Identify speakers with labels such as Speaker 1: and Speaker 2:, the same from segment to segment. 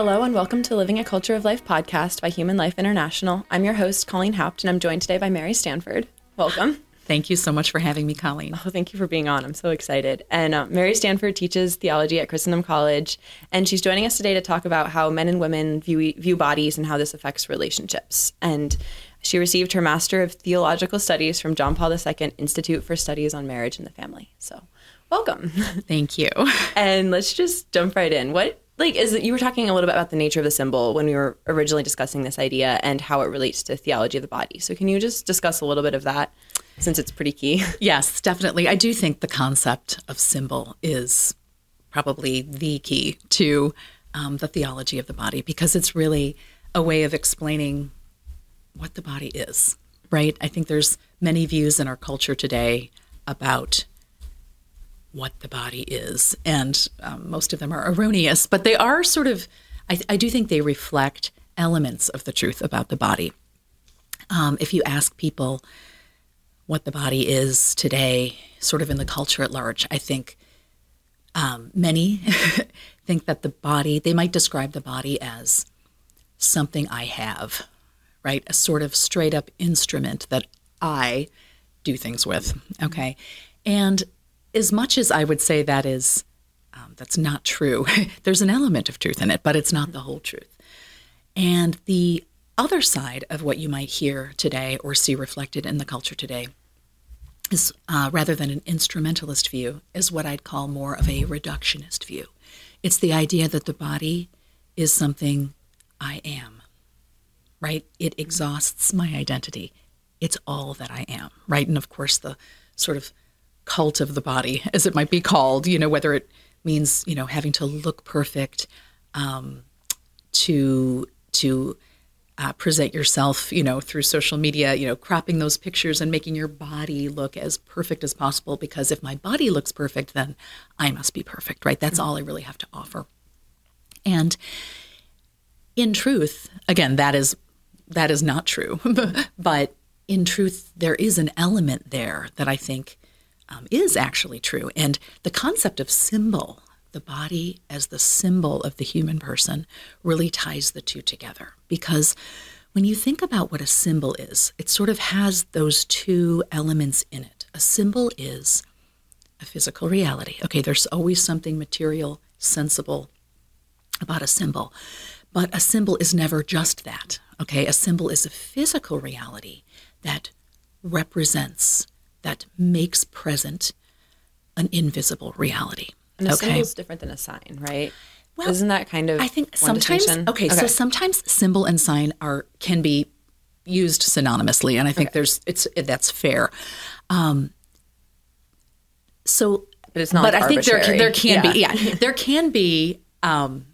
Speaker 1: Hello and welcome to Living a Culture of Life podcast by Human Life International. I'm your host, Colleen Haupt, and I'm joined today by Mary Stanford. Welcome.
Speaker 2: Thank you so much for having me, Colleen.
Speaker 1: Oh, thank you for being on. I'm so excited. And uh, Mary Stanford teaches theology at Christendom College, and she's joining us today to talk about how men and women view view bodies and how this affects relationships. And she received her Master of Theological Studies from John Paul II Institute for Studies on Marriage and the Family. So, welcome.
Speaker 2: Thank you.
Speaker 1: and let's just jump right in. What like is it, you were talking a little bit about the nature of the symbol when we were originally discussing this idea and how it relates to theology of the body. So, can you just discuss a little bit of that? since it's pretty key.
Speaker 2: yes, definitely. I do think the concept of symbol is probably the key to um, the theology of the body because it's really a way of explaining what the body is, right? I think there's many views in our culture today about what the body is, and um, most of them are erroneous, but they are sort of, I, I, do think they reflect elements of the truth about the body. Um, if you ask people, what the body is today, sort of in the culture at large. I think um, many think that the body, they might describe the body as something I have, right? A sort of straight up instrument that I do things with. Okay. And as much as I would say that is, um, that's not true, there's an element of truth in it, but it's not the whole truth. And the other side of what you might hear today or see reflected in the culture today is uh, rather than an instrumentalist view, is what I'd call more of a reductionist view. It's the idea that the body is something I am, right? It exhausts my identity. It's all that I am, right? And of course, the sort of cult of the body, as it might be called, you know, whether it means, you know, having to look perfect, um, to, to, uh, present yourself, you know, through social media, you know, cropping those pictures and making your body look as perfect as possible. Because if my body looks perfect, then I must be perfect, right? That's all I really have to offer. And in truth, again, that is that is not true. but in truth, there is an element there that I think um, is actually true. And the concept of symbol the body as the symbol of the human person really ties the two together. Because when you think about what a symbol is, it sort of has those two elements in it. A symbol is a physical reality. Okay, there's always something material, sensible about a symbol. But a symbol is never just that. Okay, a symbol is a physical reality that represents, that makes present an invisible reality.
Speaker 1: And a okay. symbol is different than a sign, right? Well, isn't that kind of
Speaker 2: I think sometimes okay, okay, so sometimes symbol and sign are can be used synonymously, and I think okay. there's it's that's fair. Um, so,
Speaker 1: but it's not. But like I think
Speaker 2: there there can yeah. be yeah there can be um,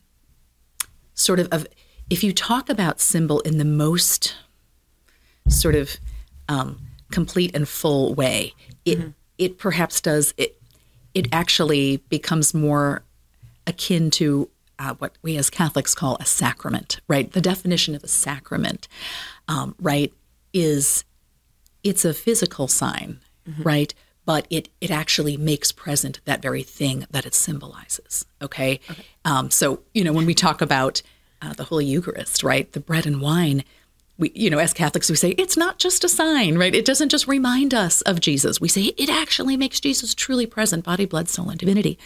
Speaker 2: sort of of if you talk about symbol in the most sort of um, complete and full way, it mm-hmm. it perhaps does it it actually becomes more akin to uh, what we as Catholics call a sacrament, right? The definition of a sacrament, um, right, is it's a physical sign, mm-hmm. right? But it it actually makes present that very thing that it symbolizes. Okay, okay. Um, so you know when we talk about uh, the Holy Eucharist, right, the bread and wine, we, you know, as Catholics, we say it's not just a sign, right? It doesn't just remind us of Jesus. We say it actually makes Jesus truly present, body, blood, soul, and divinity.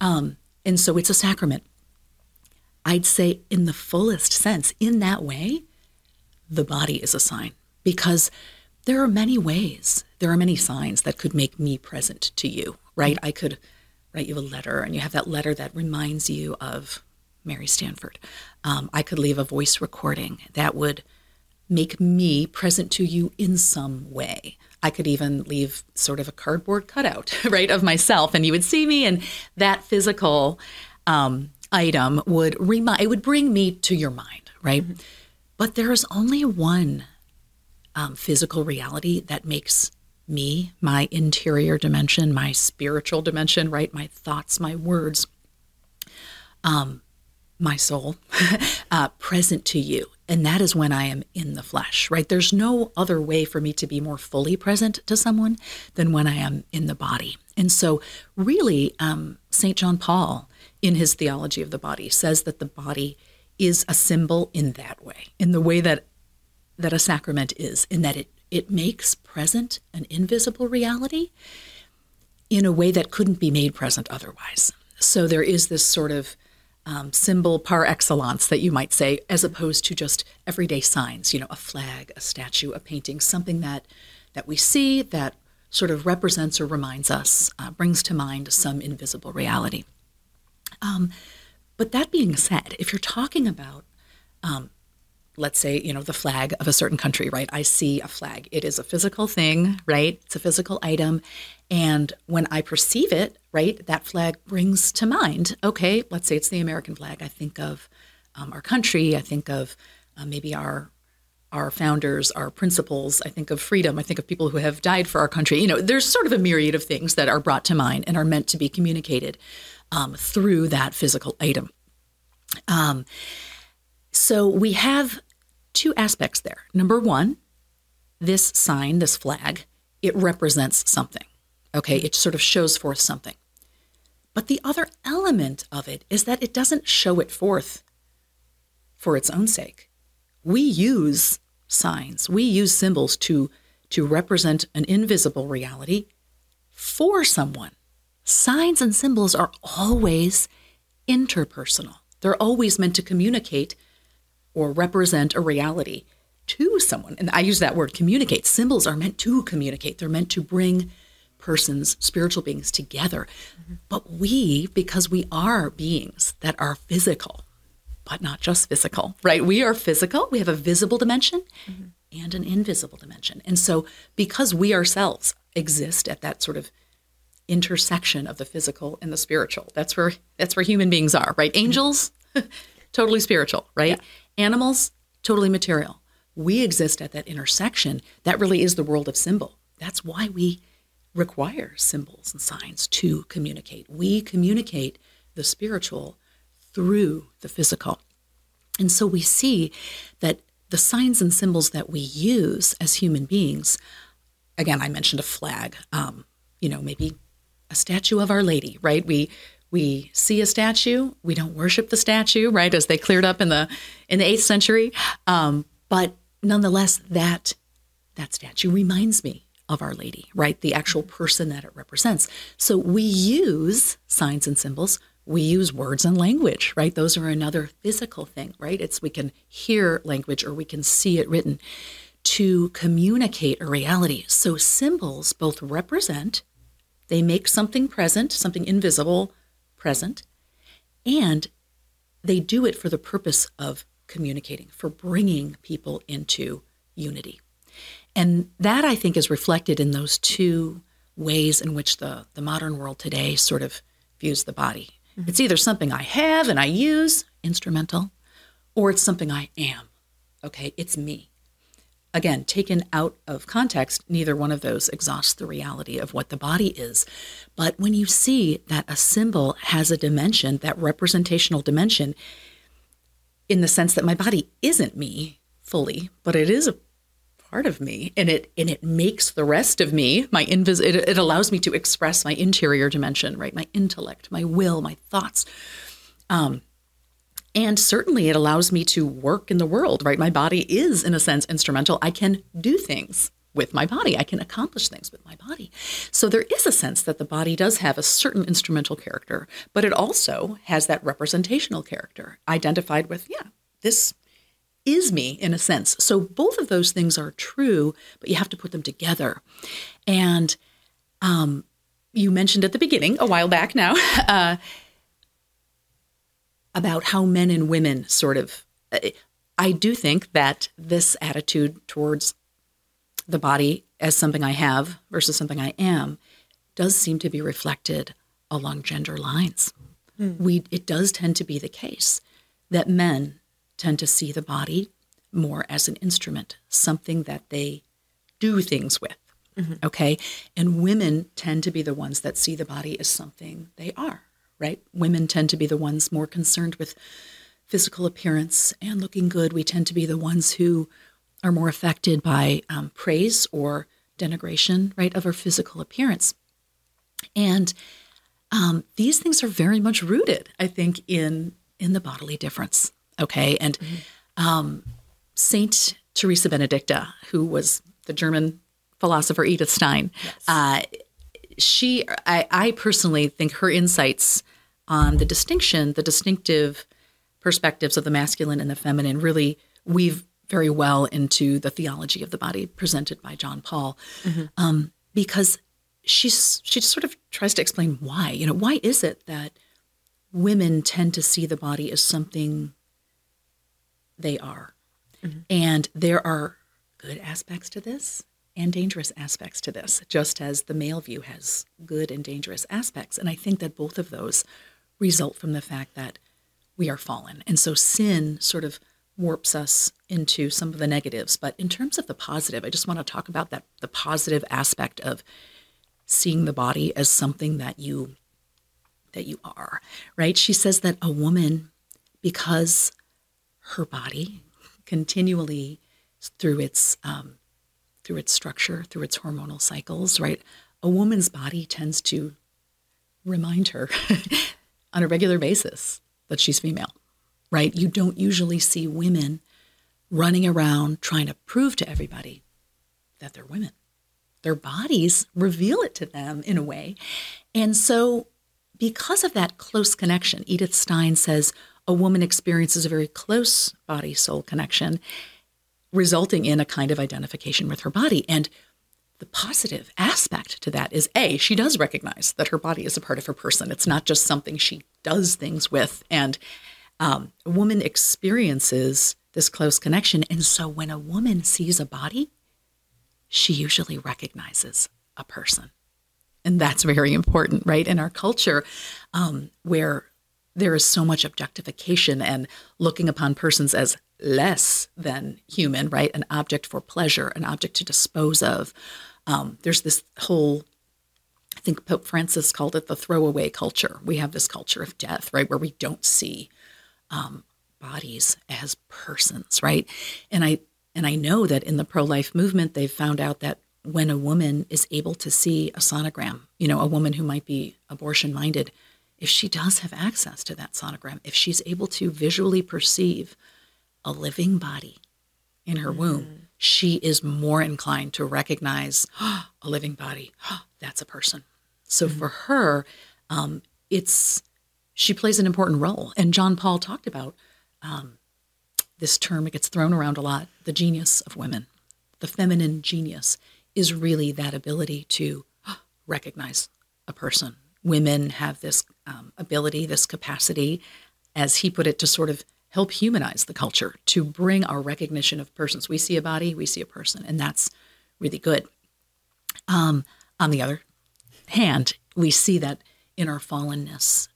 Speaker 2: Um, and so it's a sacrament. I'd say, in the fullest sense, in that way, the body is a sign because there are many ways, there are many signs that could make me present to you, right? I could write you a letter and you have that letter that reminds you of Mary Stanford. Um, I could leave a voice recording that would make me present to you in some way. I could even leave sort of a cardboard cutout, right, of myself, and you would see me, and that physical um, item would remind, it would bring me to your mind, right? Mm-hmm. But there is only one um, physical reality that makes me, my interior dimension, my spiritual dimension, right, my thoughts, my words, um, my soul, uh, present to you. And that is when I am in the flesh, right? There's no other way for me to be more fully present to someone than when I am in the body. And so, really, um, St. John Paul, in his theology of the body, says that the body is a symbol in that way, in the way that that a sacrament is, in that it it makes present an invisible reality in a way that couldn't be made present otherwise. So there is this sort of um, symbol par excellence that you might say, as opposed to just everyday signs. You know, a flag, a statue, a painting, something that that we see that sort of represents or reminds us, uh, brings to mind some invisible reality. Um, but that being said, if you're talking about, um, let's say, you know, the flag of a certain country, right? I see a flag. It is a physical thing, right? It's a physical item. And when I perceive it, right, that flag brings to mind, okay, let's say it's the American flag. I think of um, our country. I think of uh, maybe our our founders, our principles. I think of freedom. I think of people who have died for our country. You know, there's sort of a myriad of things that are brought to mind and are meant to be communicated um, through that physical item. Um, so we have two aspects there. Number one, this sign, this flag, it represents something. Okay, it sort of shows forth something. But the other element of it is that it doesn't show it forth for its own sake. We use signs, we use symbols to, to represent an invisible reality for someone. Signs and symbols are always interpersonal, they're always meant to communicate or represent a reality to someone. And I use that word communicate. Symbols are meant to communicate, they're meant to bring persons, spiritual beings together. Mm-hmm. But we, because we are beings that are physical, but not just physical, right? We are physical, we have a visible dimension mm-hmm. and an invisible dimension. And so, because we ourselves exist at that sort of intersection of the physical and the spiritual, that's where that's where human beings are, right? Angels, totally spiritual, right? Yeah. Animals, totally material. We exist at that intersection. That really is the world of symbol. That's why we require symbols and signs to communicate. We communicate the spiritual through the physical. And so we see that the signs and symbols that we use as human beings, again, I mentioned a flag, um, you know, maybe a statue of Our Lady, right? We we see a statue, we don't worship the statue, right? As they cleared up in the in the eighth century, um, but nonetheless, that that statue reminds me of Our Lady, right? The actual mm-hmm. person that it represents. So we use signs and symbols we use words and language, right? Those are another physical thing, right? It's we can hear language or we can see it written to communicate a reality. So symbols both represent, they make something present, something invisible present, and they do it for the purpose of communicating, for bringing people into unity. And that I think is reflected in those two ways in which the, the modern world today sort of views the body Mm-hmm. It's either something I have and I use, instrumental, or it's something I am. Okay, it's me. Again, taken out of context, neither one of those exhausts the reality of what the body is. But when you see that a symbol has a dimension, that representational dimension, in the sense that my body isn't me fully, but it is a part of me and it and it makes the rest of me my invis it, it allows me to express my interior dimension right? My intellect my will my thoughts. Um and certainly it allows me to work in the world right? My body is in a sense instrumental. I can do things with my body. I can accomplish things with my body. So there is a sense that the body does have a certain instrumental character but it also has that representational character identified with yeah this is me in a sense. So both of those things are true, but you have to put them together. And um, you mentioned at the beginning, a while back now, uh, about how men and women sort of. I do think that this attitude towards the body as something I have versus something I am does seem to be reflected along gender lines. Mm. We it does tend to be the case that men tend to see the body more as an instrument, something that they do things with. Mm-hmm. Okay. And women tend to be the ones that see the body as something they are, right? Women tend to be the ones more concerned with physical appearance and looking good. We tend to be the ones who are more affected by um, praise or denigration, right, of our physical appearance. And um, these things are very much rooted, I think, in in the bodily difference Okay. And um, Saint Teresa Benedicta, who was the German philosopher Edith Stein, uh, she, I, I personally think her insights on the distinction, the distinctive perspectives of the masculine and the feminine really weave very well into the theology of the body presented by John Paul, um, because she's she sort of tries to explain why. You know, why is it that women tend to see the body as something they are, mm-hmm. and there are good aspects to this and dangerous aspects to this, just as the male view has good and dangerous aspects. And I think that both of those result from the fact that we are fallen. And so sin sort of warps us into some of the negatives. But in terms of the positive, I just want to talk about that the positive aspect of seeing the body as something that you that you are. Right? She says that a woman because her body continually through its um, through its structure, through its hormonal cycles, right? A woman's body tends to remind her on a regular basis that she's female, right? You don't usually see women running around trying to prove to everybody that they're women. Their bodies reveal it to them in a way. And so, because of that close connection, Edith Stein says a woman experiences a very close body soul connection resulting in a kind of identification with her body. And the positive aspect to that is A, she does recognize that her body is a part of her person. It's not just something she does things with. And um, a woman experiences this close connection. And so when a woman sees a body, she usually recognizes a person. And that's very important, right? In our culture, um, where there is so much objectification and looking upon persons as less than human, right? An object for pleasure, an object to dispose of. Um, there's this whole, I think Pope Francis called it the throwaway culture. We have this culture of death, right? Where we don't see um, bodies as persons, right? And I and I know that in the pro-life movement, they've found out that when a woman is able to see a sonogram, you know, a woman who might be abortion-minded, if she does have access to that sonogram, if she's able to visually perceive a living body in her mm-hmm. womb, she is more inclined to recognize oh, a living body. Oh, that's a person. So mm-hmm. for her, um, it's she plays an important role. And John Paul talked about um, this term. It gets thrown around a lot. The genius of women, the feminine genius, is really that ability to oh, recognize a person. Women have this um, ability, this capacity, as he put it, to sort of help humanize the culture, to bring our recognition of persons. We see a body, we see a person, and that's really good. Um, on the other hand, we see that in our fallenness,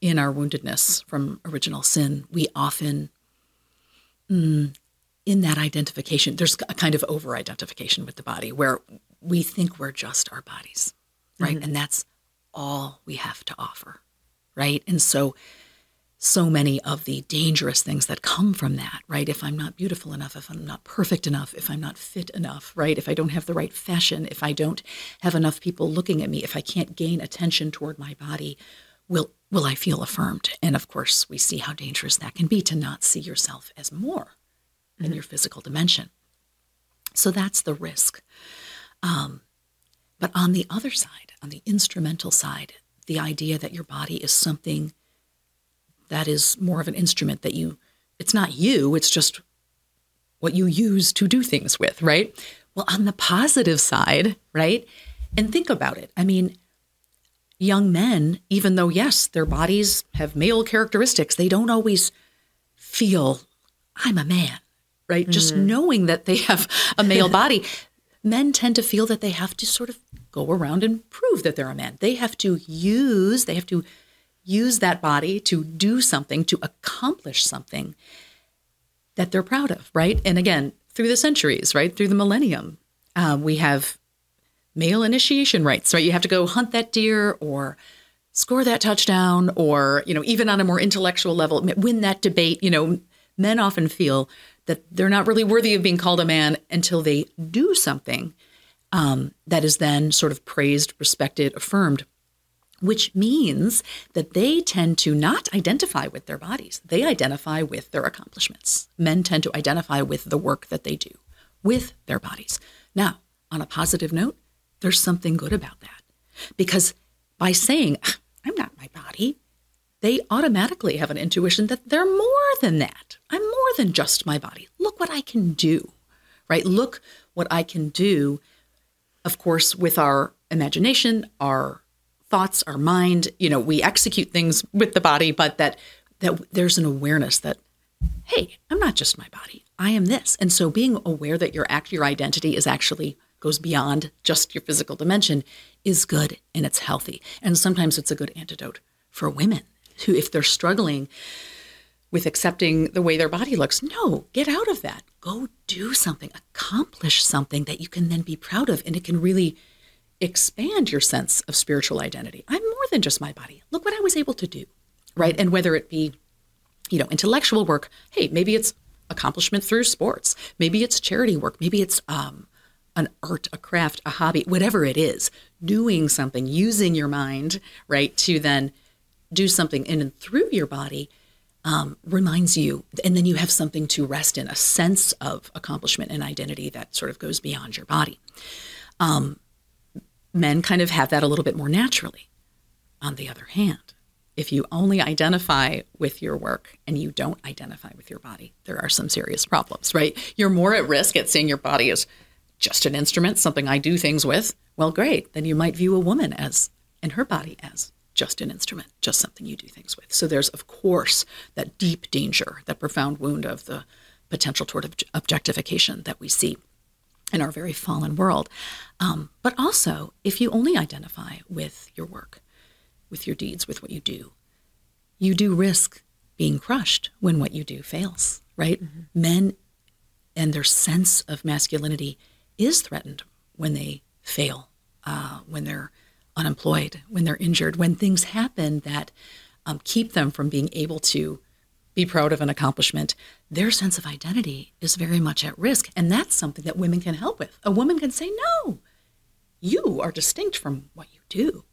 Speaker 2: in our woundedness from original sin, we often, mm, in that identification, there's a kind of over identification with the body where we think we're just our bodies, right? Mm-hmm. And that's all we have to offer, right? And so, so many of the dangerous things that come from that, right? If I'm not beautiful enough, if I'm not perfect enough, if I'm not fit enough, right? If I don't have the right fashion, if I don't have enough people looking at me, if I can't gain attention toward my body, will will I feel affirmed? And of course, we see how dangerous that can be to not see yourself as more than mm-hmm. your physical dimension. So that's the risk. Um, but on the other side, on the instrumental side, the idea that your body is something that is more of an instrument that you, it's not you, it's just what you use to do things with, right? Well, on the positive side, right? And think about it. I mean, young men, even though, yes, their bodies have male characteristics, they don't always feel, I'm a man, right? Mm-hmm. Just knowing that they have a male body. Men tend to feel that they have to sort of go around and prove that they're a man. They have to use, they have to use that body to do something, to accomplish something that they're proud of, right? And again, through the centuries, right? Through the millennium, um, we have male initiation rites, right? You have to go hunt that deer or score that touchdown or, you know, even on a more intellectual level, win that debate. You know, men often feel that they're not really worthy of being called a man until they do something um, that is then sort of praised, respected, affirmed which means that they tend to not identify with their bodies. They identify with their accomplishments. Men tend to identify with the work that they do with their bodies. Now, on a positive note, there's something good about that. Because by saying, ah, I'm not my body, they automatically have an intuition that they're more than that. I'm more than just my body. Look what I can do, right? Look what I can do, of course, with our imagination, our thoughts, our mind. You know, we execute things with the body, but that that there's an awareness that, hey, I'm not just my body. I am this. And so being aware that your act, your identity is actually goes beyond just your physical dimension is good and it's healthy. And sometimes it's a good antidote for women who, if they're struggling with accepting the way their body looks, no, get out of that. Go do something, accomplish something that you can then be proud of. And it can really expand your sense of spiritual identity. I'm more than just my body. Look what I was able to do, right? And whether it be, you know, intellectual work, hey, maybe it's accomplishment through sports, maybe it's charity work, maybe it's um, an art, a craft, a hobby, whatever it is, doing something, using your mind, right, to then do something in and through your body um, reminds you, and then you have something to rest in, a sense of accomplishment and identity that sort of goes beyond your body. Um, men kind of have that a little bit more naturally. On the other hand, if you only identify with your work and you don't identify with your body, there are some serious problems, right? You're more at risk at seeing your body as just an instrument, something I do things with. Well, great. Then you might view a woman as, and her body as just an instrument, just something you do things with. So there's, of course, that deep danger, that profound wound of the potential toward objectification that we see in our very fallen world. Um, but also, if you only identify with your work, with your deeds, with what you do, you do risk being crushed when what you do fails, right? Mm-hmm. Men and their sense of masculinity is threatened when they fail, uh, when they're unemployed, when they're injured, when things happen that um, keep them from being able to be proud of an accomplishment, their sense of identity is very much at risk. And that's something that women can help with. A woman can say, No, you are distinct from what you do,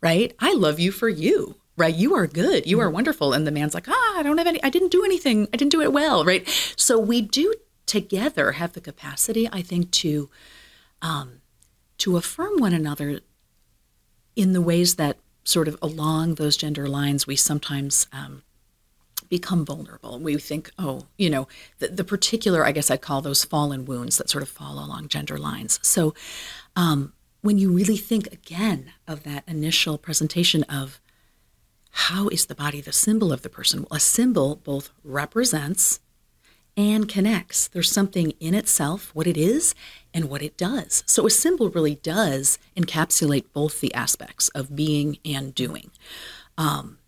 Speaker 2: right? I love you for you, right? You are good. You are wonderful. And the man's like, Ah, I don't have any, I didn't do anything. I didn't do it well, right? So we do together have the capacity, I think, to. Um, to affirm one another in the ways that sort of along those gender lines we sometimes um, become vulnerable. We think, oh, you know, the, the, particular, I guess I'd call those fallen wounds that sort of fall along gender lines. So um, when you really think again of that initial presentation of how is the body the symbol of the person? Well, a symbol both represents and connects. There's something in itself, what it is, and what it does. So a symbol really does encapsulate both the aspects of being and doing. Um,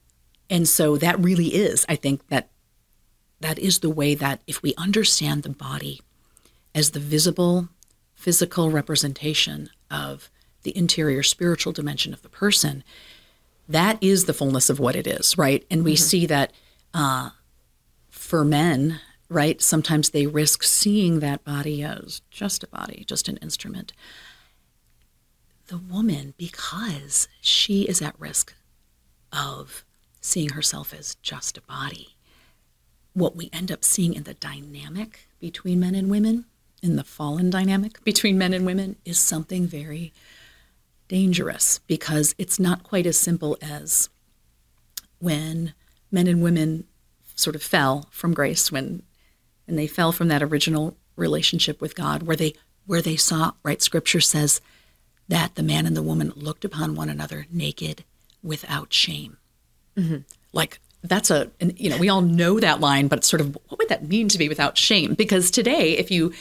Speaker 2: and so that really is, I think, that that is the way that if we understand the body as the visible physical representation of the interior spiritual dimension of the person, that is the fullness of what it is, right? And we mm-hmm. see that uh, for men, right, sometimes they risk seeing that body as just a body, just an instrument. The woman, because she is at risk of seeing herself as just a body. What we end up seeing in the dynamic between men and women, in the fallen dynamic between men and women, is something very dangerous because it's not quite as simple as when men and women sort of fell from grace when and they fell from that original relationship with God where they where they saw right scripture says that the man and the woman looked upon one another naked without shame Mm-hmm. Like that's a, and, you know, we all know that line, but it's sort of what would that mean to be without shame? Because today, if you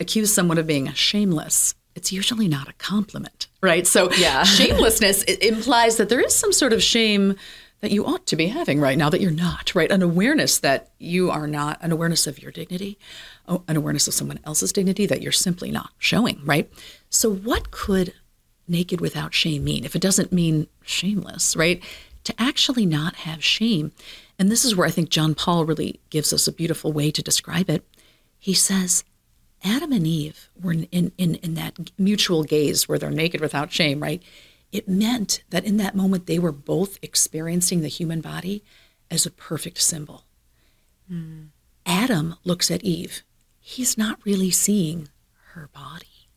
Speaker 2: accuse someone of being shameless, it's usually not a compliment, right? So yeah. shamelessness implies that there is some sort of shame that you ought to be having right now that you're not, right? An awareness that you are not, an awareness of your dignity, oh, an awareness of someone else's dignity that you're simply not showing, right? So what could naked without shame mean if it doesn't mean shameless, right? to actually not have shame. And this is where I think John Paul really gives us a beautiful way to describe it. He says, Adam and Eve were in, in, in, in that mutual gaze where they're naked without shame, right? It meant that in that moment they were both experiencing the human body as a perfect symbol. Mm. Adam looks at Eve. He's not really seeing her body.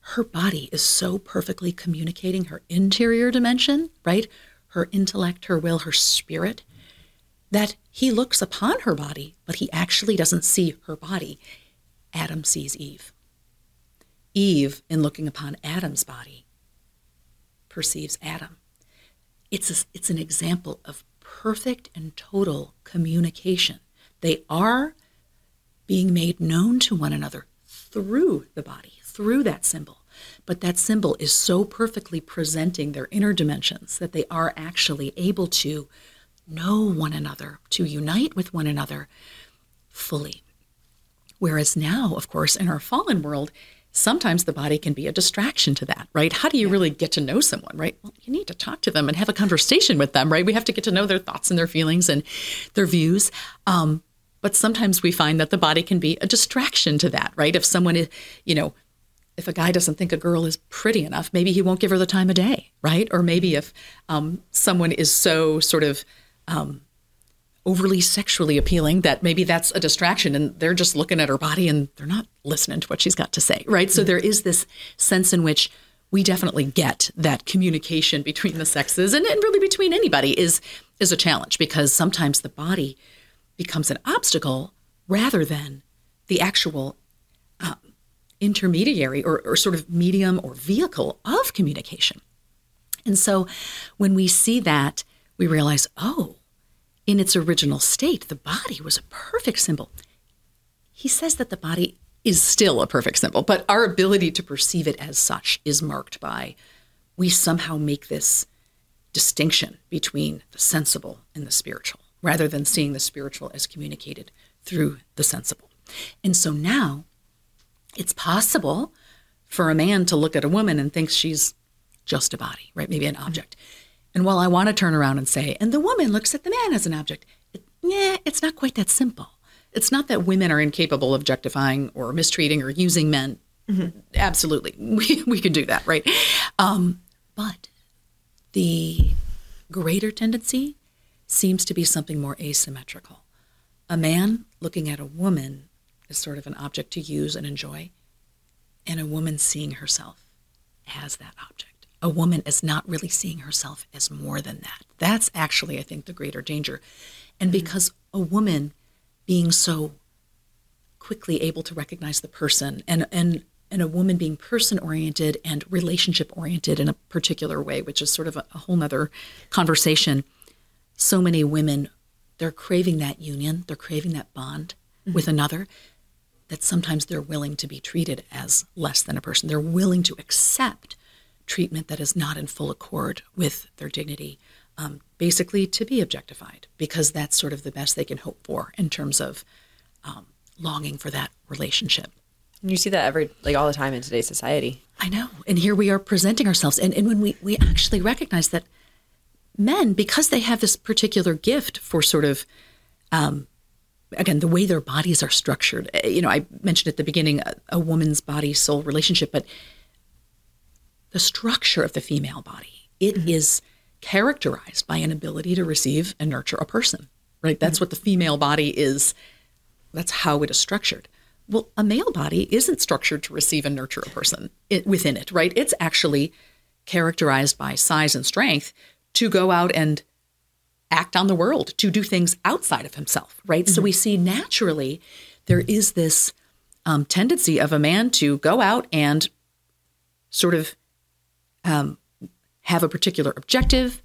Speaker 2: Her body is so perfectly communicating her interior dimension, right? Her intellect, her will, her spirit, that he looks upon her body, but he actually doesn't see her body. Adam sees Eve. Eve, in looking upon Adam's body, perceives Adam. It's, a, it's an example of perfect and total communication. They are being made known to one another through the body, through that symbol. But that symbol is so perfectly presenting their inner dimensions that they are actually able to know one another, to unite with one another fully. Whereas now, of course, in our fallen world, sometimes the body can be a distraction to that, right? How do you really get to know someone, right? Well, you need to talk to them and have a conversation with them, right? We have to get to know their thoughts and their feelings and their views. Um, but sometimes we find that the body can be a distraction to that, right? If someone is, you know, if a guy doesn't think a girl is pretty enough, maybe he won't give her the time of day, right? Or maybe if um, someone is so sort of um, overly sexually appealing that maybe that's a distraction and they're just looking at her body and they're not listening to what she's got to say, right? Mm-hmm. So there is this sense in which we definitely get that communication between the sexes and, and really between anybody is is a challenge because sometimes the body becomes an obstacle rather than the actual um, intermediary or, or sort of medium or vehicle of communication. And so when we see that, we realize, oh, in its original state, the body was a perfect symbol. He says that the body is still a perfect symbol, but our ability to perceive it as such is marked by we somehow make this distinction between the sensible and the spiritual, rather than seeing the spiritual as communicated through the sensible. And so now it's possible for a man to look at a woman and think she's just a body, right? Maybe an object. And while I want to turn around and say, and the woman looks at the man as an object, it, yeah, it's not quite that simple. It's not that women are incapable of objectifying or mistreating or using men. Mm-hmm. Absolutely, we we can do that, right? Um, but the greater tendency seems to be something more asymmetrical. A man looking at a woman is sort of an object to use and enjoy, and a woman seeing herself as that object a woman is not really seeing herself as more than that. That's actually, I think, the greater danger. And mm-hmm. because a woman being so quickly able to recognize the person and, and, and a woman being person oriented and relationship oriented in a particular way, which is sort of a, a whole nother conversation. So many women, they're craving that union, they're craving that bond mm-hmm. with another, that sometimes they're willing to be treated as less than a person. They're willing to accept treatment that is not in full accord with their dignity, um, basically to be objectified, because that's sort of the best they can hope for in terms of um, longing for that relationship.
Speaker 1: And you see that every like all the time in today's society.
Speaker 2: I know. And here we are presenting ourselves. And, and when we, we actually recognize that men, because they have this particular gift for sort of um, again the way their bodies are structured eh, you know i mentioned at the beginning a, a woman's body soul relationship but the structure of the female body. It mm-hmm. is characterized by an ability to receive and nurture a person, right? That's mm-hmm. what the female body is. That's how it is structured. Well, a male body isn't structured to receive and nurture a person it, within it, right? It's actually characterized by size and strength to go out and act on the world, to do things outside of himself, right? Mm-hmm. So we see naturally there is this um, tendency of a man to go out and sort of um, have a particular objective,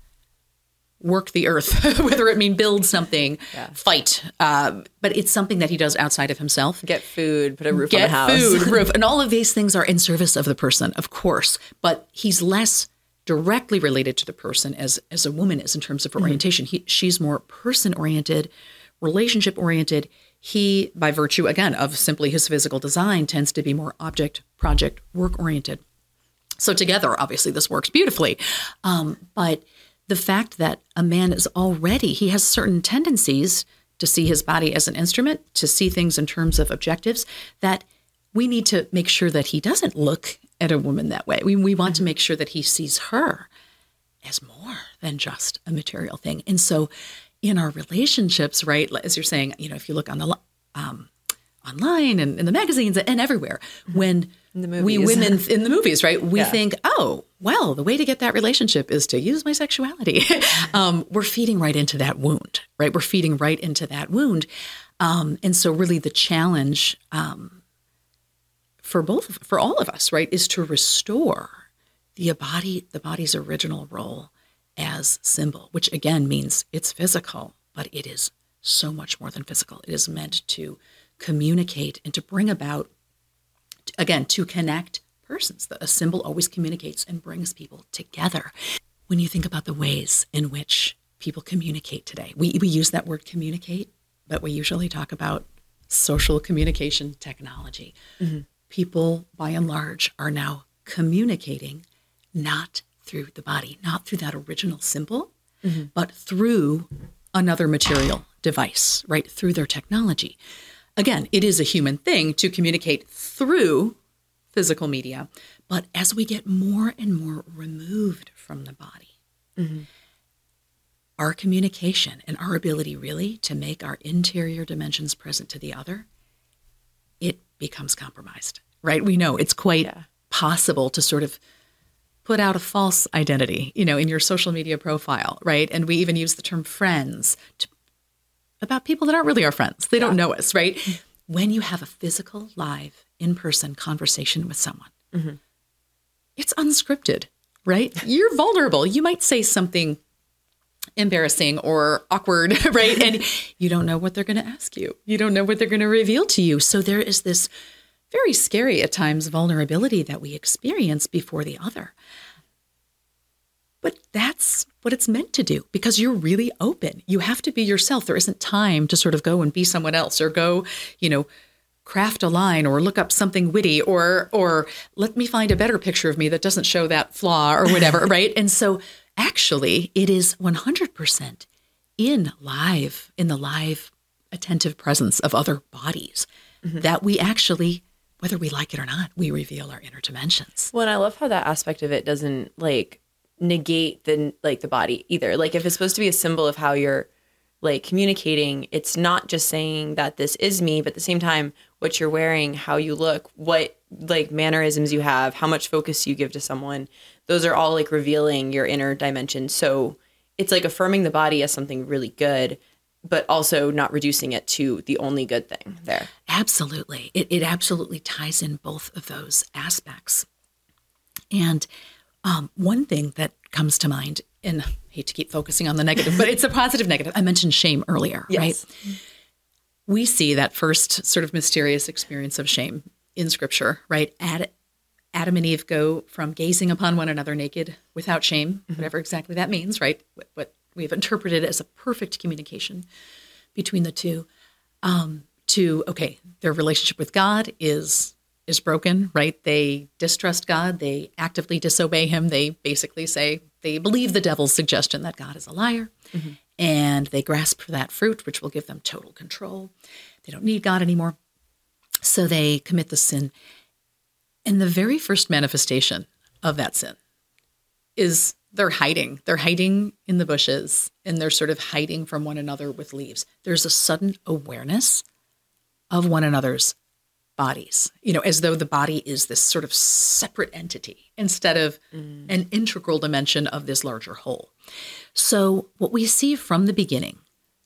Speaker 2: work the earth, whether it mean build something, yeah. fight. Uh, but it's something that he does outside of himself.
Speaker 1: Get food, put a roof
Speaker 2: Get
Speaker 1: on the house.
Speaker 2: food, roof. And all of these things are in service of the person, of course. But he's less directly related to the person as, as a woman is in terms of her mm-hmm. orientation. He, she's more person oriented, relationship oriented. He, by virtue, again, of simply his physical design, tends to be more object, project, work oriented. So together, obviously, this works beautifully. Um, but the fact that a man is already, he has certain tendencies to see his body as an instrument, to see things in terms of objectives, that we need to make sure that he doesn't look at a woman that way. We, we want to make sure that he sees her as more than just a material thing. And so in our relationships, right, as you're saying, you know, if you look on the um, online and in the magazines and everywhere, when we women in the movies, right, we yeah. think, oh, well, the way to get that relationship is to use my sexuality. um, we're feeding right into that wound, right? We're feeding right into that wound. Um, and so, really, the challenge um, for both, for all of us, right, is to restore the body, the body's original role as symbol, which again means it's physical, but it is so much more than physical. It is meant to communicate and to bring about, again, to connect persons. A symbol always communicates and brings people together. When you think about the ways in which people communicate today, we, we use that word communicate, but we usually talk about social communication technology. Mm-hmm. People, by and large, are now communicating not through the body, not through that original symbol, mm-hmm. but through another material device, right? Through their technology. Again, it is a human thing to communicate through physical media, but as we get more and more removed from the body, mm-hmm. our communication and our ability really to make our interior dimensions present to the other, it becomes compromised, right? We know it's quite yeah. possible to sort of put out a false identity, you know, in your social media profile, right? And we even use the term friends to, about people that aren't really our friends. They don't know us, right? When you have a physical, live, in person conversation with someone, mm-hmm. it's unscripted, right? You're vulnerable. You might say something embarrassing or awkward, right? and you don't know what they're going to ask you. You don't know what they're going to reveal to you. So there is this very scary at times vulnerability that we experience before the other. But that's what it's meant to do because you're really open. You have to be yourself. There isn't time to sort of go and be someone else or go, you know, craft a line or look up something witty or or let me find a better picture of me that doesn't show that flaw or whatever, right? And so actually it is 100% in live in the live attentive presence of other bodies mm-hmm. that we actually whether we like it or not, we reveal our inner dimensions.
Speaker 1: Well, and I love how that aspect of it doesn't like negate the like the body either. Like if it's supposed to be a symbol of how you're like communicating, it's not just saying that this is me, but at the same time, what you're wearing, how you look, what like mannerisms you have, how much focus you give to someone, those are all like revealing your inner dimension. So it's like affirming the body as something really good but also not reducing it to the only good thing there.
Speaker 2: Absolutely. It, it absolutely ties in both of those aspects. And um, one thing that comes to mind, and I hate to keep focusing on the negative, but it's a positive negative. I mentioned shame earlier, yes. right? We see that first sort of mysterious experience of shame in scripture, right? Ad, Adam and Eve go from gazing upon one another naked without shame, mm-hmm. whatever exactly that means, right? What, what we've interpreted as a perfect communication between the two um, to okay their relationship with god is is broken right? They distrust god. They actively disobey him. They basically say they believe the devil's suggestion that god is a liar. Mm-hmm. and they grasp for that fruit which will give them total control. They don't need god anymore. So they commit the sin. And the very first manifestation of that sin is they're hiding. They're hiding in the bushes and they're sort of hiding from one another with leaves. There's a sudden awareness of one another's bodies, you know, as though the body is this sort of separate entity instead of mm. an integral dimension of this larger whole. So, what we see from the beginning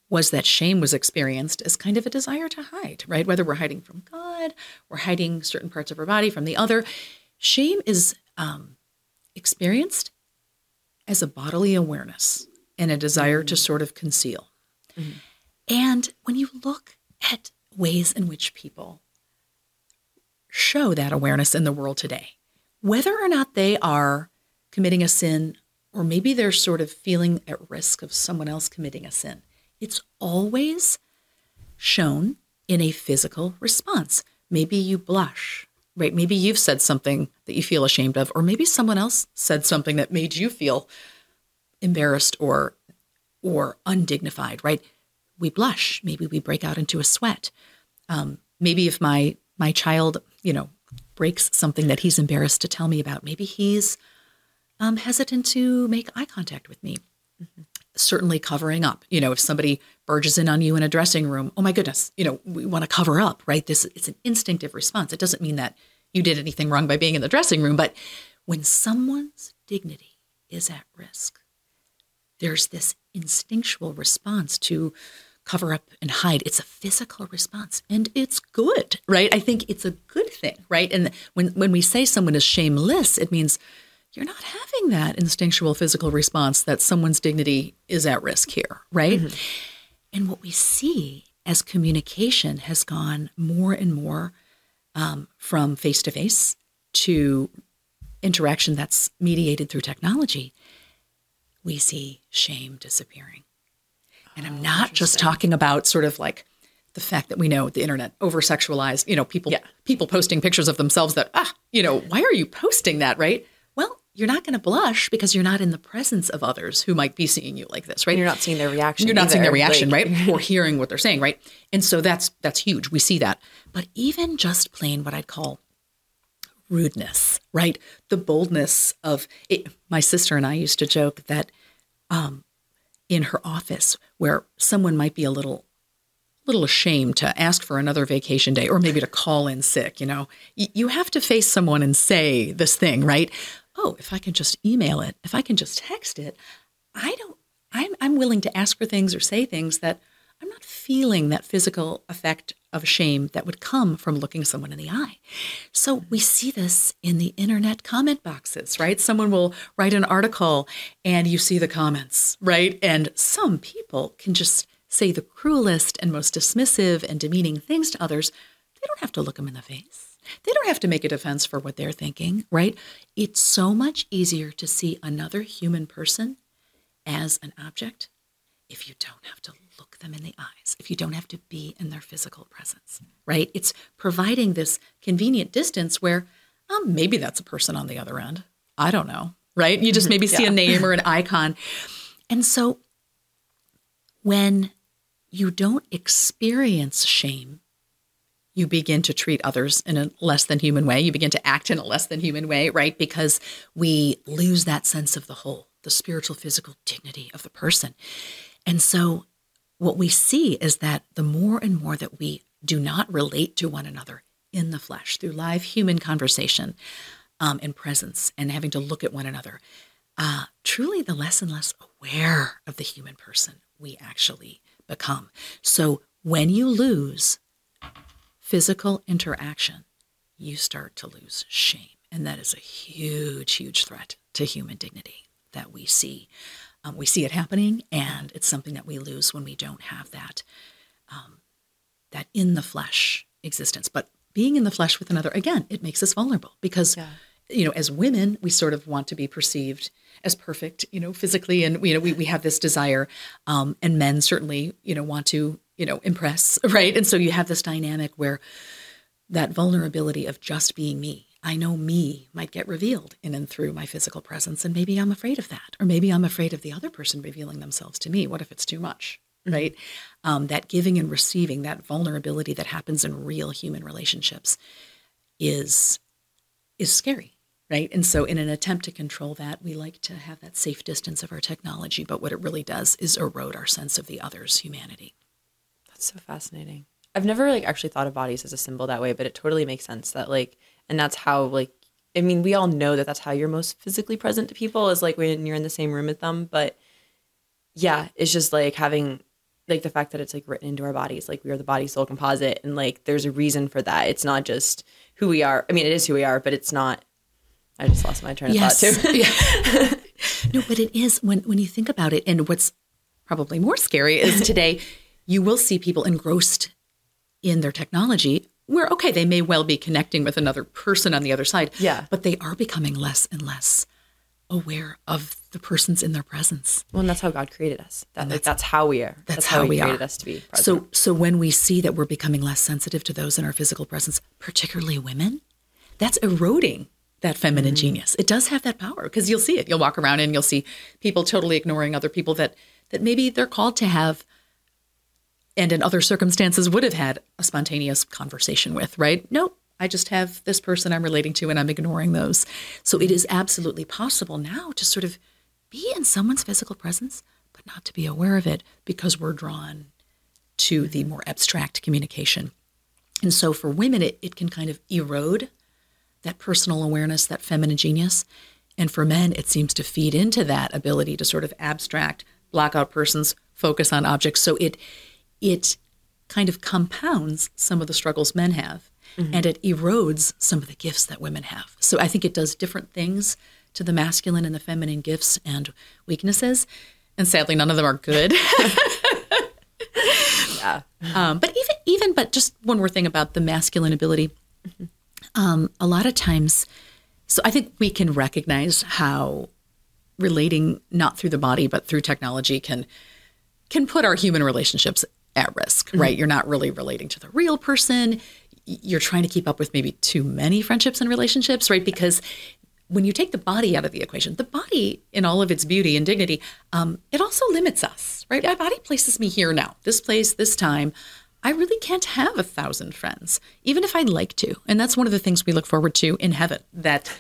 Speaker 2: was that shame was experienced as kind of a desire to hide, right? Whether we're hiding from God, we're hiding certain parts of our body from the other. Shame is um, experienced as a bodily awareness and a desire mm-hmm. to sort of conceal. Mm-hmm. And when you look at ways in which people show that awareness in the world today, whether or not they are committing a sin or maybe they're sort of feeling at risk of someone else committing a sin, it's always shown in a physical response. Maybe you blush, right? Maybe you've said something that you feel ashamed of, or maybe someone else said something that made you feel embarrassed or or undignified, right? We blush. Maybe we break out into a sweat. Um, maybe if my my child, you know, breaks something that he's embarrassed to tell me about. Maybe he's um, hesitant to make eye contact with me. Mm-hmm. Certainly covering up. You know, if somebody burges in on you in a dressing room, oh my goodness, you know, we want to cover up, right? This it's an instinctive response. It doesn't mean that you did anything wrong by being in the dressing room, but when someone's dignity is at risk, there's this instinctual response to cover up and hide. It's a physical response and it's good, right? I think it's a good thing, right? And when, when we say someone is shameless, it means you're not having that instinctual physical response that someone's dignity is at risk here, right? Mm-hmm. And what we see as communication has gone more and more um, from face to face to interaction that's mediated through technology, we see shame disappearing. And I'm not just talking about sort of like the fact that we know the internet over sexualized, you know, people yeah. people posting pictures of themselves that ah, you know, why are you posting that, right? Well, you're not going to blush because you're not in the presence of others who might be seeing you like this, right? And
Speaker 1: you're not seeing their reaction.
Speaker 2: You're not
Speaker 1: either.
Speaker 2: seeing their reaction, like, right? or hearing what they're saying, right? And so that's that's huge. We see that. But even just plain what I'd call rudeness, right? The boldness of it. My sister and I used to joke that um, in her office where someone might be a little little ashamed to ask for another vacation day or maybe to call in sick you know? Y- you have to face someone and say this thing right? Oh if i can just email it if i can just text it i don't i'm, I'm willing to ask for things or say things that i'm not feeling that physical effect of shame that would come from looking someone in the eye. So we see this in the internet comment boxes, right? Someone will write an article and you see the comments, right? And some people can just say the cruelest and most dismissive and demeaning things to others. They don't have to look them in the face. They don't have to make a defense for what they're thinking, right? It's so much easier to see another human person as an object if you don't have to look them in the eyes, if you don't have to be in their physical presence, right? It's providing this convenient distance where um, maybe that's a person on the other end. I don't know, right? You just maybe see a name or an icon. And so when you don't experience shame, you begin to treat others in a less than human way. You begin to act in a less than human way, right? Because we lose that sense of the whole, the spiritual, physical dignity of the person. And so what we see is that the more and more that we do not relate to one another in the flesh through live human conversation um, and presence and having to look at one another, uh, truly the less and less aware of the human person we actually become. So when you lose physical interaction, you start to lose shame. And that is a huge, huge threat to human dignity that we see um, we see it happening, and it's something that we lose when we don't have that um, that in the flesh existence. But being in the flesh with another, again, it makes us vulnerable because yeah. you know, as women, we sort of want to be perceived as perfect, you know, physically, and you know, we we have this desire, um, and men certainly, you know, want to you know impress, right? And so you have this dynamic where that vulnerability of just being me I know me might get revealed in and through my physical presence. And maybe I'm afraid of that. Or maybe I'm afraid of the other person revealing themselves to me. What if it's too much? Mm-hmm. Right? Um, that giving and receiving, that vulnerability that happens in real human relationships is is scary. Right. And so in an attempt to control that, we like to have that safe distance of our technology. But what it really does is erode our sense of the other's humanity.
Speaker 1: That's so fascinating. I've never like actually thought of bodies as a symbol that way, but it totally makes sense that like and that's how like I mean, we all know that that's how you're most physically present to people is like when you're in the same room with them. But yeah, it's just like having like the fact that it's like written into our bodies, like we are the body soul composite, and like there's a reason for that. It's not just who we are. I mean, it is who we are, but it's not. I just lost my train of yes. thought too.
Speaker 2: yeah. no, but it is when when you think about it, and what's probably more scary is today, you will see people engrossed in their technology where okay they may well be connecting with another person on the other side
Speaker 1: yeah
Speaker 2: but they are becoming less and less aware of the persons in their presence
Speaker 1: well and that's how god created us that, that's, that's how we are
Speaker 2: that's, that's how, how, we
Speaker 1: created
Speaker 2: are.
Speaker 1: us to be
Speaker 2: present. so so when we see that we're becoming less sensitive to those in our physical presence particularly women that's eroding that feminine mm-hmm. genius it does have that power because you'll see it you'll walk around and you'll see people totally ignoring other people that that maybe they're called to have and in other circumstances would have had a spontaneous conversation with, right? No, I just have this person I'm relating to and I'm ignoring those. So it is absolutely possible now to sort of be in someone's physical presence, but not to be aware of it because we're drawn to the more abstract communication. And so for women, it, it can kind of erode that personal awareness, that feminine genius. And for men, it seems to feed into that ability to sort of abstract, block out persons, focus on objects. So it it kind of compounds some of the struggles men have mm-hmm. and it erodes some of the gifts that women have. So I think it does different things to the masculine and the feminine gifts and weaknesses. And sadly, none of them are good. yeah. Um, but even even but just one more thing about the masculine ability. Mm-hmm. Um, a lot of times, so I think we can recognize how relating not through the body but through technology can can put our human relationships at risk, mm-hmm. right? You're not really relating to the real person. You're trying to keep up with maybe too many friendships and relationships, right? Because when you take the body out of the equation, the body, in all of its beauty and dignity, um, it also limits us, right? Yeah. My body places me here now, this place, this time. I really can't have a thousand friends, even if I'd like to. And that's one of the things we look forward to in heaven that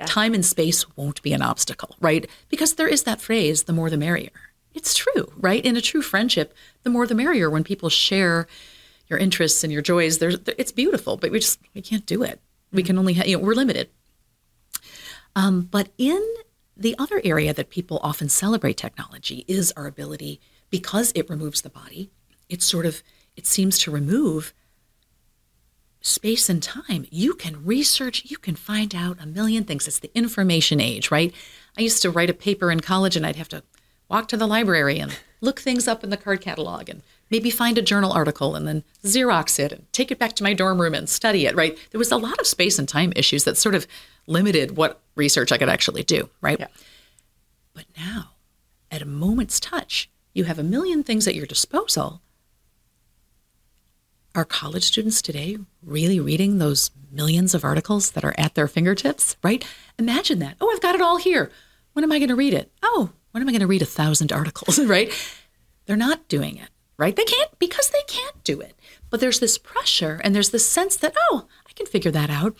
Speaker 2: yeah. time and space won't be an obstacle, right? Because there is that phrase, the more the merrier. It's true, right? In a true friendship, the more the merrier when people share your interests and your joys. There's, it's beautiful, but we just we can't do it. We can only, ha- you know, we're limited. Um, but in the other area that people often celebrate technology is our ability, because it removes the body, it sort of it seems to remove space and time. You can research, you can find out a million things. It's the information age, right? I used to write a paper in college and I'd have to walk to the library and look things up in the card catalog and maybe find a journal article and then Xerox it and take it back to my dorm room and study it, right? There was a lot of space and time issues that sort of limited what research I could actually do, right? Yeah. But now, at a moment's touch, you have a million things at your disposal are college students today really reading those millions of articles that are at their fingertips, right? Imagine that. Oh, I've got it all here. When am I going to read it? Oh, when am I going to read a thousand articles, right? They're not doing it, right? They can't because they can't do it. But there's this pressure and there's this sense that, oh, I can figure that out.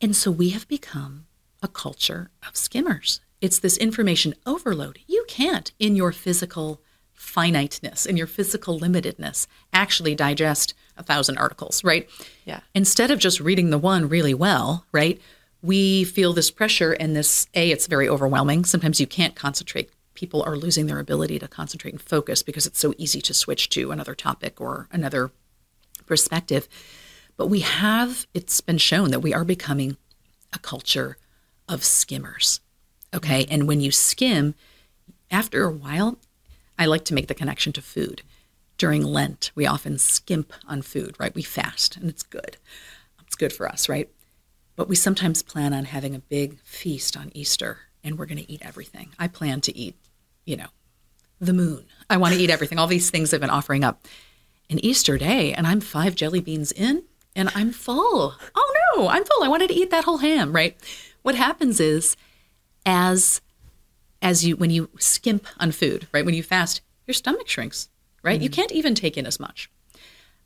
Speaker 2: And so we have become a culture of skimmers. It's this information overload. You can't, in your physical finiteness in your physical limitedness actually digest a thousand articles, right?
Speaker 1: Yeah.
Speaker 2: Instead of just reading the one really well, right? We feel this pressure and this, A, it's very overwhelming. Sometimes you can't concentrate. People are losing their ability to concentrate and focus because it's so easy to switch to another topic or another perspective. But we have, it's been shown that we are becoming a culture of skimmers. Okay. And when you skim, after a while, I like to make the connection to food. During Lent, we often skimp on food, right? We fast, and it's good. It's good for us, right? But we sometimes plan on having a big feast on Easter, and we're going to eat everything. I plan to eat, you know, the moon. I want to eat everything, all these things I've been offering up. And Easter Day, and I'm five jelly beans in, and I'm full. Oh no, I'm full. I wanted to eat that whole ham, right? What happens is, as as you when you skimp on food, right? When you fast, your stomach shrinks, right? Mm-hmm. You can't even take in as much.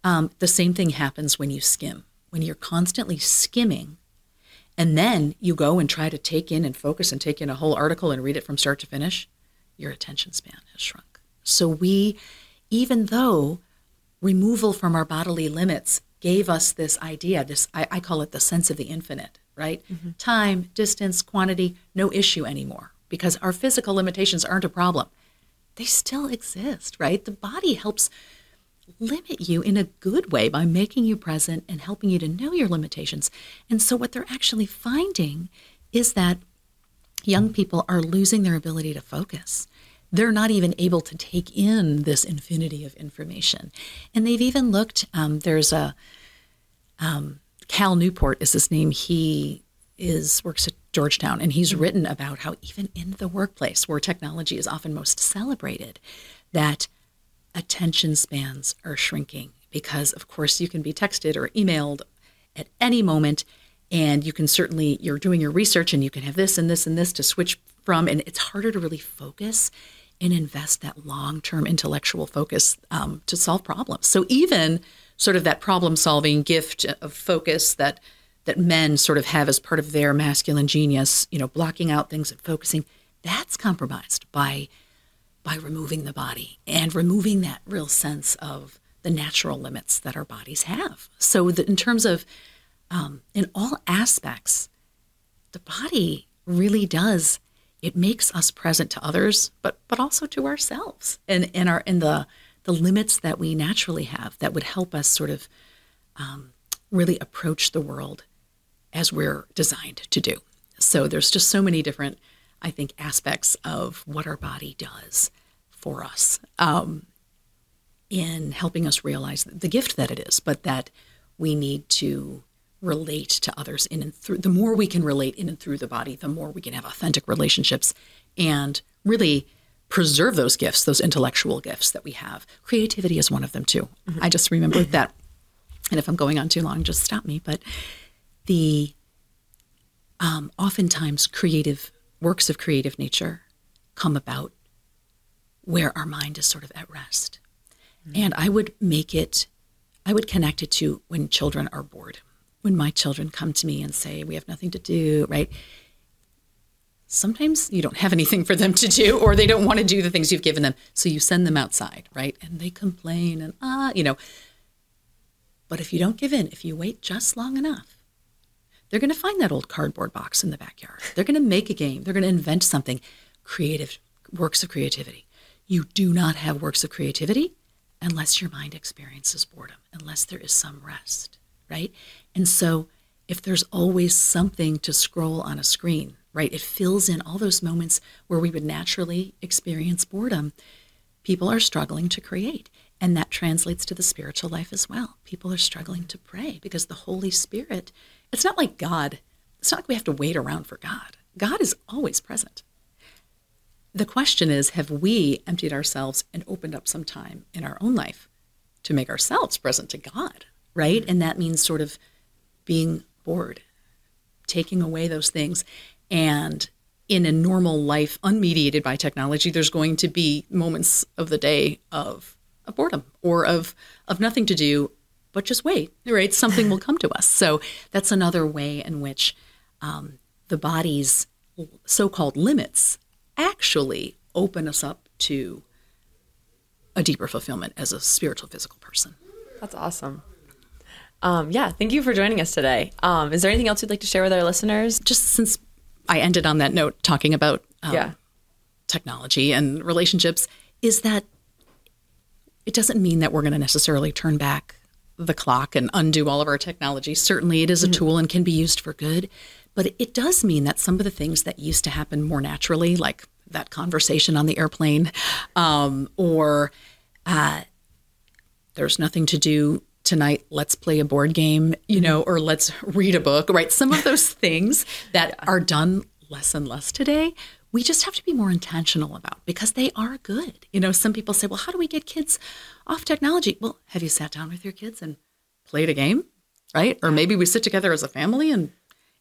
Speaker 2: Um, the same thing happens when you skim. When you're constantly skimming, and then you go and try to take in and focus and take in a whole article and read it from start to finish, your attention span has shrunk. So we, even though removal from our bodily limits gave us this idea, this I, I call it the sense of the infinite, right? Mm-hmm. Time, distance, quantity, no issue anymore because our physical limitations aren't a problem. They still exist, right? The body helps limit you in a good way by making you present and helping you to know your limitations. And so, what they're actually finding is that young people are losing their ability to focus. They're not even able to take in this infinity of information. And they've even looked, um, there's a, um, Cal Newport is his name. He is works at Georgetown, and he's written about how even in the workplace, where technology is often most celebrated, that attention spans are shrinking because, of course, you can be texted or emailed at any moment, and you can certainly you're doing your research, and you can have this and this and this to switch from, and it's harder to really focus and invest that long-term intellectual focus um, to solve problems. So even sort of that problem solving gift of focus that that men sort of have as part of their masculine genius, you know, blocking out things and focusing, that's compromised by by removing the body and removing that real sense of the natural limits that our bodies have. So that in terms of um, in all aspects, the body really does it makes us present to others, but but also to ourselves and and our in the the limits that we naturally have that would help us sort of um, really approach the world as we're designed to do. So there's just so many different, I think, aspects of what our body does for us um, in helping us realize the gift that it is, but that we need to relate to others in and through. The more we can relate in and through the body, the more we can have authentic relationships and really preserve those gifts, those intellectual gifts that we have. Creativity is one of them too. Mm-hmm. I just remembered that. And if I'm going on too long, just stop me. But the um, oftentimes creative works of creative nature come about where our mind is sort of at rest. Mm-hmm. And I would make it, I would connect it to when children are bored. When my children come to me and say, We have nothing to do, right? Sometimes you don't have anything for them to do, or they don't want to do the things you've given them. So you send them outside, right? And they complain and, ah, you know. But if you don't give in, if you wait just long enough, they're going to find that old cardboard box in the backyard. They're going to make a game. They're going to invent something creative, works of creativity. You do not have works of creativity unless your mind experiences boredom, unless there is some rest, right? And so if there's always something to scroll on a screen, right, it fills in all those moments where we would naturally experience boredom. People are struggling to create. And that translates to the spiritual life as well. People are struggling to pray because the Holy Spirit it's not like God, it's not like we have to wait around for God. God is always present. The question is have we emptied ourselves and opened up some time in our own life to make ourselves present to God, right? And that means sort of being bored, taking away those things. And in a normal life, unmediated by technology, there's going to be moments of the day of, of boredom or of, of nothing to do but just wait, right? Something will come to us. So that's another way in which um, the body's so called limits actually open us up to a deeper fulfillment as a spiritual, physical person.
Speaker 1: That's awesome. Um, yeah, thank you for joining us today. Um, is there anything else you'd like to share with our listeners?
Speaker 2: Just since I ended on that note talking about um, yeah. technology and relationships, is that it doesn't mean that we're going to necessarily turn back the clock and undo all of our technology. Certainly, it is a mm-hmm. tool and can be used for good, but it does mean that some of the things that used to happen more naturally, like that conversation on the airplane, um, or uh, there's nothing to do tonight, let's play a board game, you know, or let's read a book, right? Some of those things that are done less and less today we just have to be more intentional about because they are good. You know, some people say, well, how do we get kids off technology? Well, have you sat down with your kids and played a game? Right? Or maybe we sit together as a family and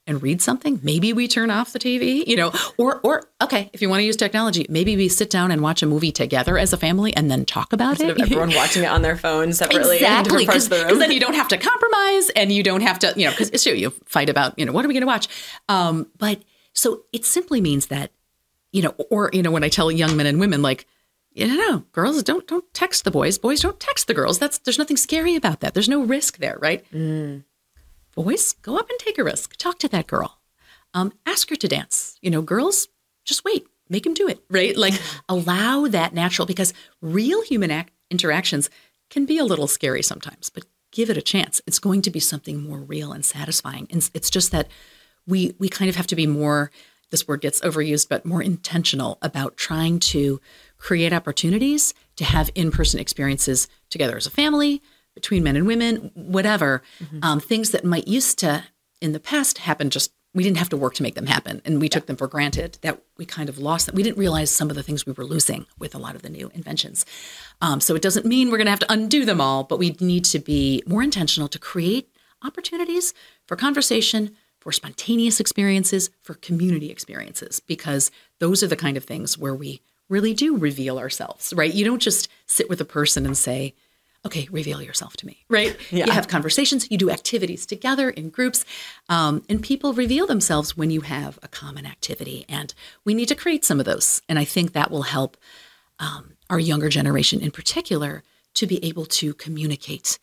Speaker 2: and read something. Maybe we turn off the TV, you know, or or okay, if you want to use technology, maybe we sit down and watch a movie together as a family and then talk about
Speaker 1: Instead
Speaker 2: it.
Speaker 1: Of everyone watching it on their phone separately
Speaker 2: exactly, because the then you don't have to compromise and you don't have to, you know, because it's true, you fight about, you know, what are we going to watch? Um, but so it simply means that you know, or you know, when I tell young men and women, like, you know, girls don't don't text the boys, boys don't text the girls. That's there's nothing scary about that. There's no risk there, right? Mm. Boys, go up and take a risk. Talk to that girl. Um, ask her to dance. You know, girls, just wait, make him do it, right? Like allow that natural because real human ac- interactions can be a little scary sometimes, but give it a chance. It's going to be something more real and satisfying. And it's just that we we kind of have to be more this word gets overused, but more intentional about trying to create opportunities to have in person experiences together as a family, between men and women, whatever. Mm-hmm. Um, things that might used to in the past happen just we didn't have to work to make them happen and we yeah. took them for granted that we kind of lost them we didn't realize some of the things we were losing with a lot of the new inventions um, so it doesn't mean we're going to have to undo them all but we need to be more intentional to create opportunities for conversation for spontaneous experiences, for community experiences, because those are the kind of things where we really do reveal ourselves, right? You don't just sit with a person and say, okay, reveal yourself to me, right?
Speaker 1: Yeah.
Speaker 2: You have conversations, you do activities together in groups, um, and people reveal themselves when you have a common activity. And we need to create some of those. And I think that will help um, our younger generation in particular to be able to communicate,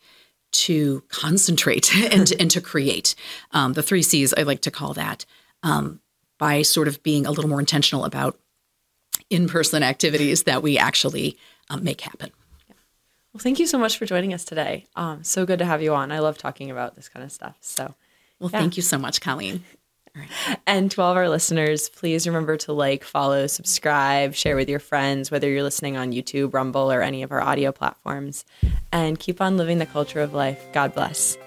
Speaker 2: to concentrate, and, and to create. Um, the three C's, I like to call that, um, by sort of being a little more intentional about in person activities that we actually um, make happen.
Speaker 1: Well, thank you so much for joining us today. Um, so good to have you on. I love talking about this kind of stuff. So,
Speaker 2: well, yeah. thank you so much, Colleen.
Speaker 1: And to all of our listeners, please remember to like, follow, subscribe, share with your friends, whether you're listening on YouTube, Rumble, or any of our audio platforms. And keep on living the culture of life. God bless.